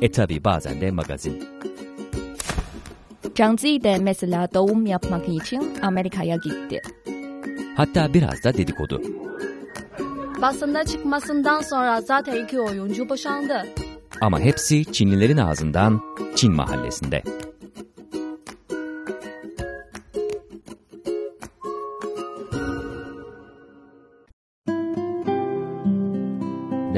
E tabi bazen de magazin. Zhang Zi de mesela doğum yapmak için Amerika'ya gitti. Hatta biraz da dedikodu. Basında çıkmasından sonra zaten iki oyuncu boşandı. Ama hepsi Çinlilerin ağzından Çin mahallesinde.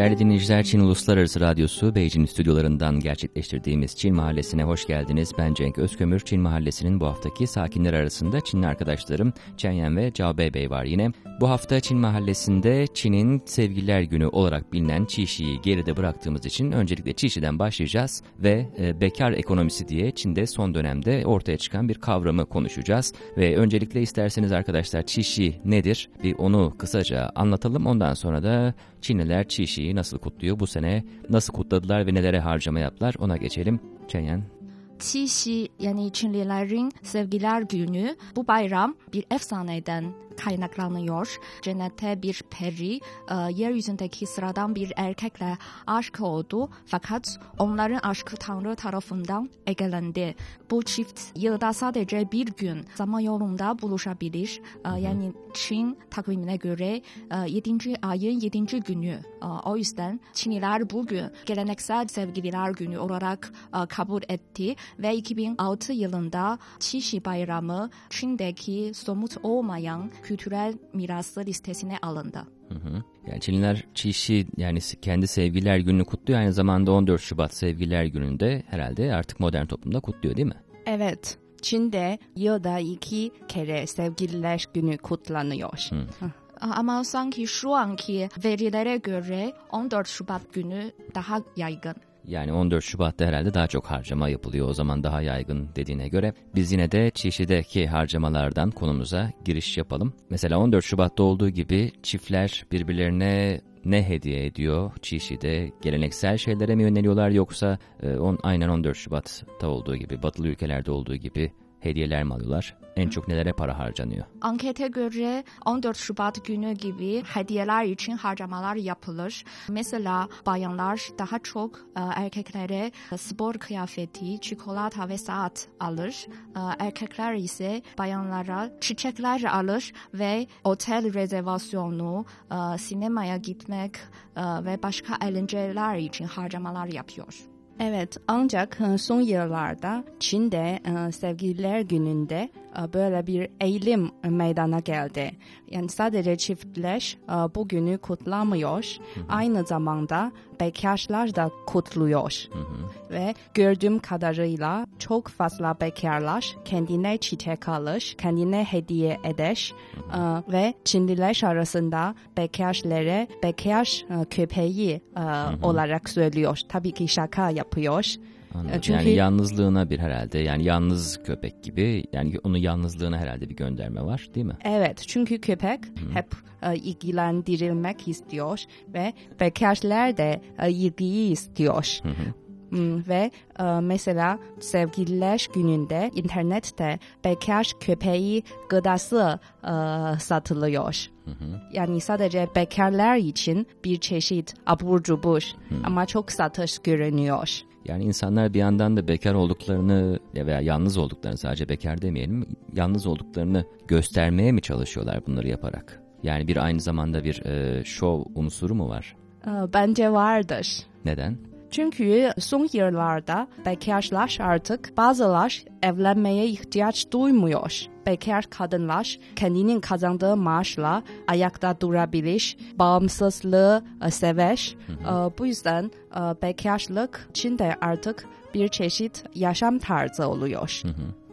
Değerli dinleyiciler, Çin Uluslararası Radyosu Beijing stüdyolarından gerçekleştirdiğimiz Çin Mahallesi'ne hoş geldiniz. Ben Cenk Özkömür. Çin Mahallesi'nin bu haftaki sakinler arasında Çinli arkadaşlarım Chen Yan ve Cao Beibei var yine. Bu hafta Çin Mahallesi'nde Çin'in Sevgililer Günü olarak bilinen Qixi'yi geride bıraktığımız için öncelikle Qixi'den başlayacağız ve e, bekar ekonomisi diye Çin'de son dönemde ortaya çıkan bir kavramı konuşacağız. Ve öncelikle isterseniz arkadaşlar Qixi nedir? Bir onu kısaca anlatalım. Ondan sonra da Çinliler Qixi'yi nasıl kutluyor? Bu sene nasıl kutladılar ve nelere harcama yaptılar? Ona geçelim. Çenyen. Qixi yani Çinlilerin Sevgiler Günü bu bayram bir efsaneden kaynaklanıyor. Cennette bir peri e, yeryüzündeki sıradan bir erkekle aşk oldu fakat onların aşkı Tanrı tarafından egelendi. Bu çift yılda sadece bir gün zaman yolunda buluşabilir. E, yani Çin takvimine göre e, 7. ayın 7. günü. E, o yüzden Çinliler bugün geleneksel sevgililer günü olarak e, kabul etti ve 2006 yılında Qixi Bayramı Çin'deki somut olmayan kültürel mirası listesine alındı. Hı hı. Yani Çinliler Qixi yani kendi sevgililer gününü kutluyor. Aynı zamanda 14 Şubat sevgililer gününde herhalde artık modern toplumda kutluyor değil mi? Evet, Çin'de yılda iki kere sevgililer günü kutlanıyor. Ama sanki şu anki verilere göre 14 Şubat günü daha yaygın. Yani 14 Şubat'ta herhalde daha çok harcama yapılıyor o zaman daha yaygın dediğine göre. Biz yine de Çişi'deki harcamalardan konumuza giriş yapalım. Mesela 14 Şubat'ta olduğu gibi çiftler birbirlerine ne hediye ediyor Çişi'de? Geleneksel şeylere mi yöneliyorlar yoksa e, on, aynen 14 Şubat'ta olduğu gibi, batılı ülkelerde olduğu gibi hediyeler mi alıyorlar? En çok nelere para harcanıyor? Ankete göre 14 Şubat günü gibi hediyeler için harcamalar yapılır. Mesela bayanlar daha çok e, erkeklere spor kıyafeti, çikolata ve saat alır. E, Erkekler ise bayanlara çiçekler alır ve otel rezervasyonu, e, sinemaya gitmek ve başka eğlenceler için harcamalar yapıyor. Evet, ancak e, son yıllarda Çin'de e, sevgililer gününde e, böyle bir eğilim meydana geldi. Yani sadece çiftler e, bu günü kutlamıyor, aynı zamanda bekarlar da kutluyor. Ve gördüğüm kadarıyla çok fazla bekarlar kendine çiçek alır, kendine hediye eder e, ve Çinliler arasında bekarlara bekar e, köpeği e, olarak söylüyor. Tabii ki şaka yapıyor. Anladım. Çünkü- Yani yalnızlığına bir herhalde yani yalnız köpek gibi yani onun yalnızlığına herhalde bir gönderme var değil mi? Evet, çünkü köpek hep e, ilgilendirilmek istiyor ve bekarlar da e, ilgiyi istiyor. Hmm, ve e, mesela sevgililer gününde internette bekar köpeği gıdası e, satılıyor. Yani sadece bekarlar için bir çeşit abur cubur ama çok satış görünüyor. Yani insanlar bir yandan da bekar olduklarını ya veya yalnız olduklarını sadece bekar demeyelim yalnız olduklarını göstermeye mi çalışıyorlar bunları yaparak? Yani bir aynı zamanda bir e, şov unsuru mu var? Bence vardır. Neden? Çünkü son yıllarda bekarlar artık bazılar evlenmeye ihtiyaç duymuyor. Bekar kadınlar kendinin kazandığı maaşla ayakta durabilir, bağımsızlığı e, sever. E, Bu yüzden e, bekarlık Çin'de artık bir çeşit yaşam tarzı oluyor.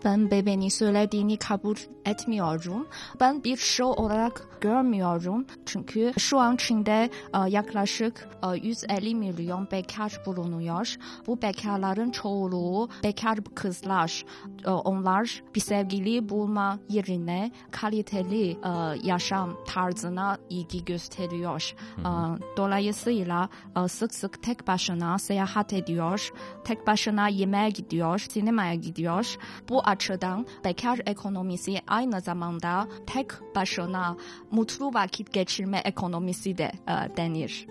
Ben bebeğini söylediğini kabul etmiyorum. Ben bir show olarak görmüyorum. Çünkü şu an Çin'de e, yaklaşık e, 150 milyon bekar bulunuyor. Bu bekarların çoğunluğu bekar kızlar. E, onlar bir sevgili bulma yerine kaliteli e, yaşam tarzına ilgi gösteriyor. E, dolayısıyla e, sık sık tek başına seyahat ediyor. Tek başına yemeğe gidiyor, sinemaya gidiyor. Bu açıdan bekar ekonomisi aynı zamanda tek başına mutlu vakit geçirme ekonomisi de e, denir.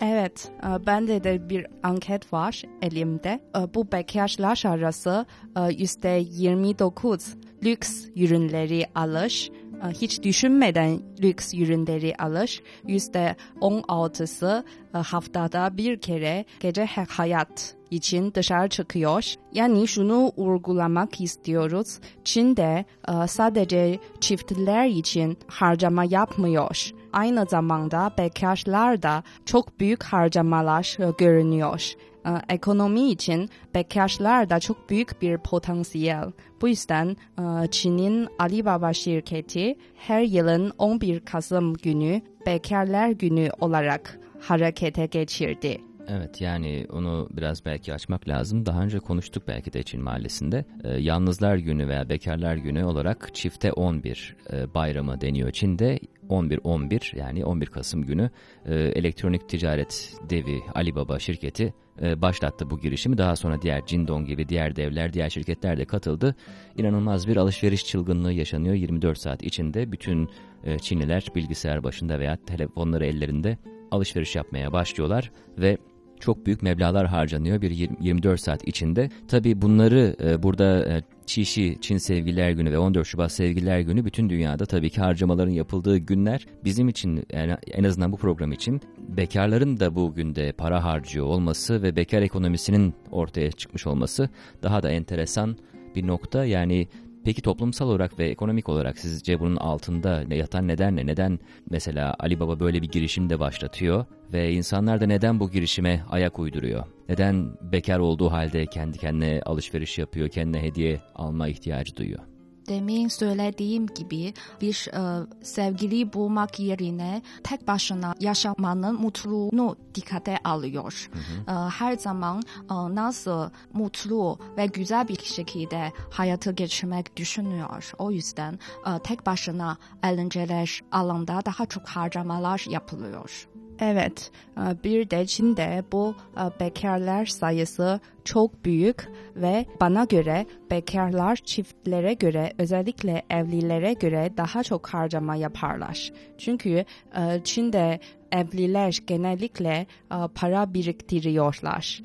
Evet, e, bende de bir anket var elimde. Bu bekarlar arası e, yüzde 29 lüks ürünleri alış, hiç düşünmeden lüks ürünleri alış, yüzde 16'sı e, haftada bir kere gece ha- hayat için dışarı çıkıyor. Yani şunu vurgulamak istiyoruz. Çin'de e, sadece çiftler için harcama yapmıyor. Aynı zamanda bekarlar da çok büyük harcamalar e, görünüyor. E, Ekonomi için bekarlar da çok büyük bir potansiyel. Bu yüzden e, Çin'in Alibaba şirketi her yılın 11 Kasım günü Bekarlar Günü olarak harekete geçirdi. Evet yani onu biraz belki açmak lazım. Daha önce konuştuk belki de Çin Mahallesi'nde. Ee, Yalnızlar Günü veya Bekarlar Günü olarak çifte 11 e, bayramı deniyor Çin'de. 11-11 yani 11 Kasım günü e, elektronik ticaret devi Alibaba şirketi e, başlattı bu girişimi. Daha sonra diğer Jindong gibi diğer devler, diğer şirketler de katıldı. İnanılmaz bir alışveriş çılgınlığı yaşanıyor. 24 saat içinde bütün e, Çinliler bilgisayar başında veya telefonları ellerinde alışveriş yapmaya başlıyorlar ve çok büyük meblağlar harcanıyor bir 20 24 saat içinde. Tabii bunları e, burada e, Çişi Çin Sevgililer Günü ve 14 Şubat Sevgililer Günü bütün dünyada tabii ki harcamaların yapıldığı günler. Bizim için en azından bu program için bekarların da bu günde para harcıyor olması ve bekar ekonomisinin ortaya çıkmış olması daha da enteresan bir nokta. Yani Peki toplumsal olarak ve ekonomik olarak sizce bunun altında yatan neden ne? Neden mesela Ali Baba böyle bir girişim de başlatıyor ve insanlar da neden bu girişime ayak uyduruyor? Neden bekar olduğu halde kendi kendine alışveriş yapıyor, kendine hediye alma ihtiyacı duyuyor? Demin söylediğim gibi bir e, sevgili bulmak yerine tek başına yaşamanın mutluluğunu dikkate alıyor. E, her zaman e, nasıl mutlu ve güzel bir şekilde hayatı geçirmek düşünüyor. O yüzden e, tek başına eğlenceler alanda daha çok harcamalar yapılıyor. Evet, e, bir de Çin'de bu e, bekarlar sayısı çok büyük ve bana göre bekarlar çiftlere göre özellikle evlilere göre daha çok harcama yaparlar. Çünkü e, Çin'de evliler genellikle para biriktiriyorlar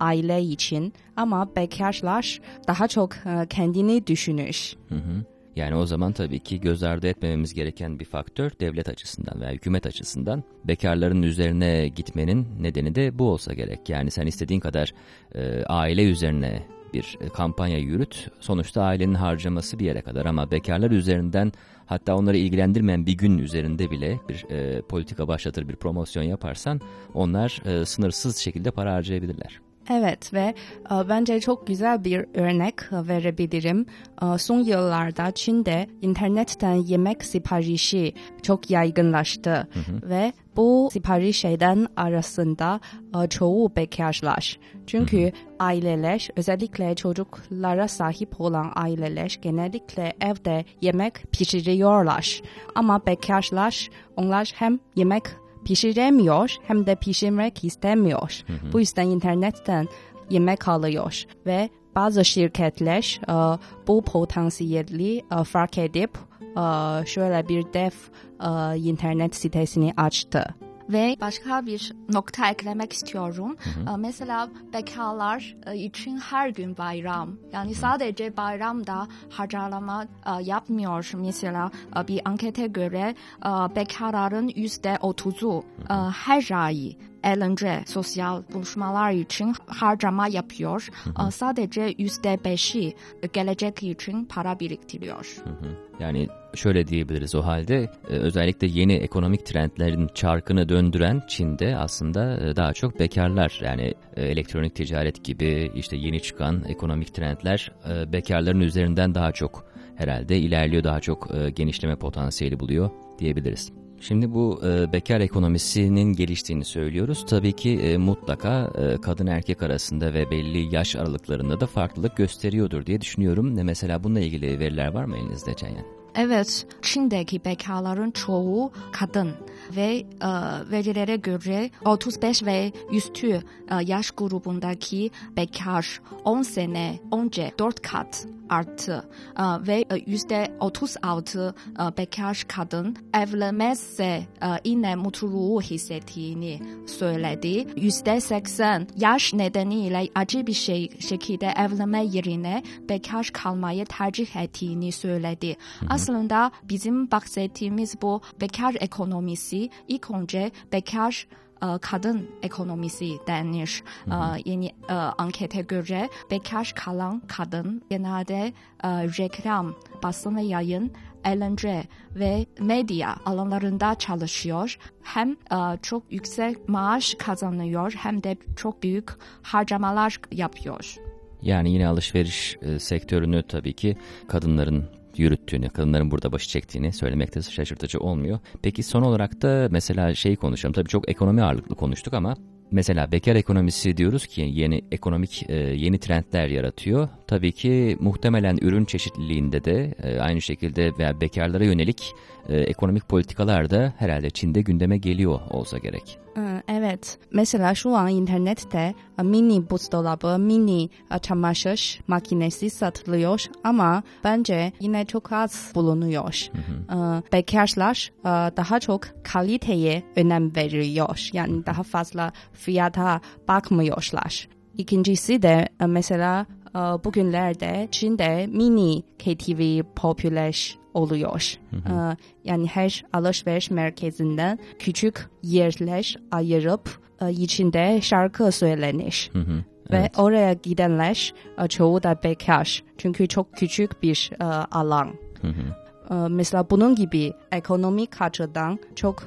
aile için ama bekarlar daha çok kendini düşünür. Hı hı. Yani o zaman tabii ki göz ardı etmememiz gereken bir faktör devlet açısından veya hükümet açısından bekarların üzerine gitmenin nedeni de bu olsa gerek. Yani sen istediğin kadar e, aile üzerine bir e, kampanya yürüt. Sonuçta ailenin harcaması bir yere kadar ama bekarlar üzerinden hatta onları ilgilendirmeyen bir gün üzerinde bile bir e, politika başlatır, bir promosyon yaparsan onlar e, sınırsız şekilde para harcayabilirler. Evet ve e, bence çok güzel bir örnek verebilirim. E, son yıllarda Çin'de internetten yemek siparişi çok yaygınlaştı ve bu sipariş eden arasında e, çoğu bekarlar. Çünkü aileler özellikle çocuklara sahip olan aileler genellikle evde yemek pişiriyorlar. Ama bekarlar onlar hem yemek pişiremiyor hem de pişirmek istemiyor. Bu yüzden internetten yemek alıyor ve bazı şirketler e, bu potansiyeli e, fark edip e, şöyle bir dev e, internet sitesini açtı. Ve başka bir nokta eklemek istiyorum. Ee, Mesela bekarlar e, için her gün bayram. Yani sadece bayramda harcama e, yapmıyor. Mesela e, bir ankete göre bekarların yüzde otuzu her ay eğlence, sosyal buluşmalar için harcama yapıyor. Hı Sadece yüzde beşi gelecek için para biriktiriyor. Hı hı. Yani şöyle diyebiliriz o halde e, özellikle yeni ekonomik trendlerin çarkını döndüren Çin'de aslında e, daha çok bekarlar yani e, elektronik ticaret gibi işte yeni çıkan ekonomik trendler bekarların üzerinden daha çok herhalde ilerliyor daha çok genişleme potansiyeli buluyor diyebiliriz. Şimdi bu e, bekar ekonomisinin geliştiğini söylüyoruz. Tabii ki e, mutlaka e, kadın erkek arasında ve belli yaş aralıklarında da farklılık gösteriyordur diye düşünüyorum. Ne mesela bununla ilgili veriler var mı elinizde Çayan? Evet, Çin'deki bekarların çoğu kadın ve e, verilere göre 35 ve üstü e, yaş grubundaki bekar 10 sene önce 4 kat arttı e, ve yüzde 36 e, bekar kadın evlenmezse e, yine mutluluğu hissettiğini söyledi. Yüzde 80 yaş nedeniyle acı bir şey şekilde evlenme yerine bekar kalmayı tercih ettiğini söyledi. Hı hı. Aslında bizim bahsettiğimiz bu bekar ekonomisi ilk önce bekar kadın ekonomisi denir. Hı hı. Yeni ankete göre bekar kalan kadın genelde reklam, basın ve yayın, eğlence ve medya alanlarında çalışıyor. Hem çok yüksek maaş kazanıyor hem de çok büyük harcamalar yapıyor. Yani yine alışveriş sektörünü tabii ki kadınların yürüttüğünü, kadınların burada başı çektiğini söylemekte şaşırtıcı olmuyor. Peki son olarak da mesela şeyi konuşalım. Tabii çok ekonomi ağırlıklı konuştuk ama Mesela bekar ekonomisi diyoruz ki yeni ekonomik e, yeni trendler yaratıyor. Tabii ki muhtemelen ürün çeşitliliğinde de e, aynı şekilde veya bekarlara yönelik e, ekonomik politikalar da herhalde Çin'de gündeme geliyor olsa gerek. Evet. Mesela şu an internette mini buzdolabı, mini çamaşır makinesi satılıyor ama bence yine çok az bulunuyor. Hı hı. Bekarlar daha çok kaliteye önem veriyor. Yani daha fazla fiyata bakmıyorlar. İkincisi de mesela bugünlerde Çin'de mini KTV popüler oluyor. Hı hı. Yani her alışveriş merkezinden küçük yerler ayırıp içinde şarkı söylenir. Hı hı. Ve evet. oraya gidenler çoğu da bekar. Çünkü çok küçük bir alan. Hı hı. Mesela bunun gibi ekonomik açıdan çok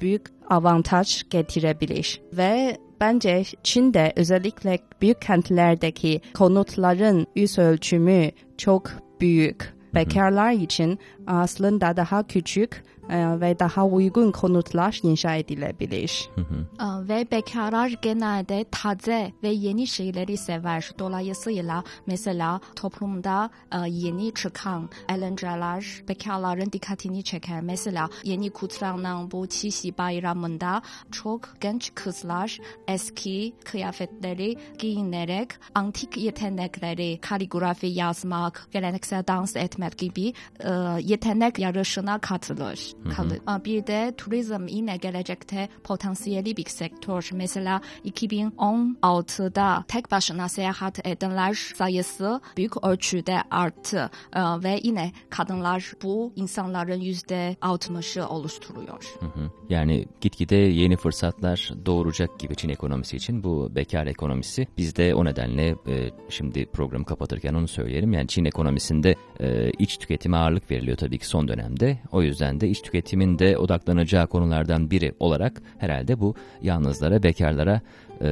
büyük avantaj getirebilir. Ve bence Çin'de özellikle büyük kentlerdeki konutların yüz ölçümü çok büyük. Bekarlar için aslında daha küçük ve daha uygun konutlar inşa edilebilir. Hı hı. Ve bekarlar genelde taze ve yeni şeyleri sever. Dolayısıyla mesela toplumda yeni çıkan eğlenceler bekarların dikkatini çeker. Mesela yeni kutlanan bu Çişi bayramında çok genç kızlar eski kıyafetleri giyinerek antik yetenekleri, kaligrafi yazmak, geleneksel dans etmek gibi yetenek yarışına katılır kalır. Hı hı. Bir de turizm yine gelecekte potansiyeli bir sektör. Mesela 2016'da tek başına seyahat edenler sayısı büyük ölçüde arttı ve yine kadınlar bu insanların yüzde altmışı oluşturuyor. Hı hı. Yani gitgide yeni fırsatlar doğuracak gibi Çin ekonomisi için bu bekar ekonomisi. Biz de o nedenle e, şimdi programı kapatırken onu söyleyelim. Yani Çin ekonomisinde e, iç tüketime ağırlık veriliyor tabii ki son dönemde. O yüzden de iç tüketimin de odaklanacağı konulardan biri olarak herhalde bu yalnızlara, bekarlara e,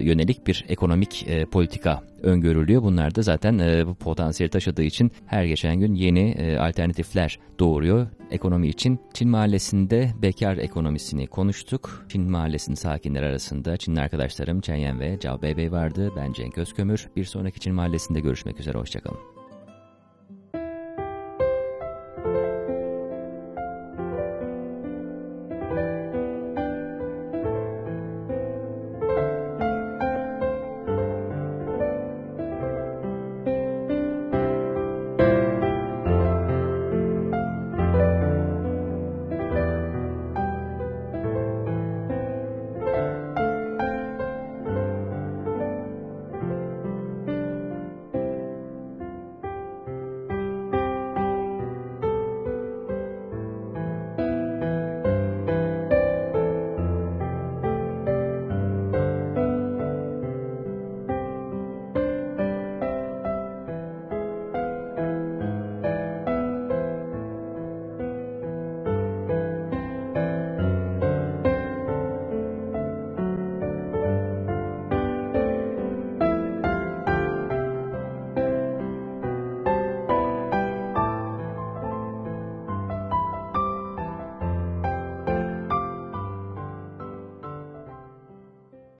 yönelik bir ekonomik e, politika öngörülüyor. Bunlar da zaten e, bu potansiyel taşıdığı için her geçen gün yeni e, alternatifler doğuruyor ekonomi için. Çin Mahallesi'nde bekar ekonomisini konuştuk. Çin Mahallesi'nin sakinleri arasında Çinli arkadaşlarım Chen Yan ve Cao Beibei vardı. Ben Cenk Özkömür. Bir sonraki Çin Mahallesi'nde görüşmek üzere. Hoşçakalın.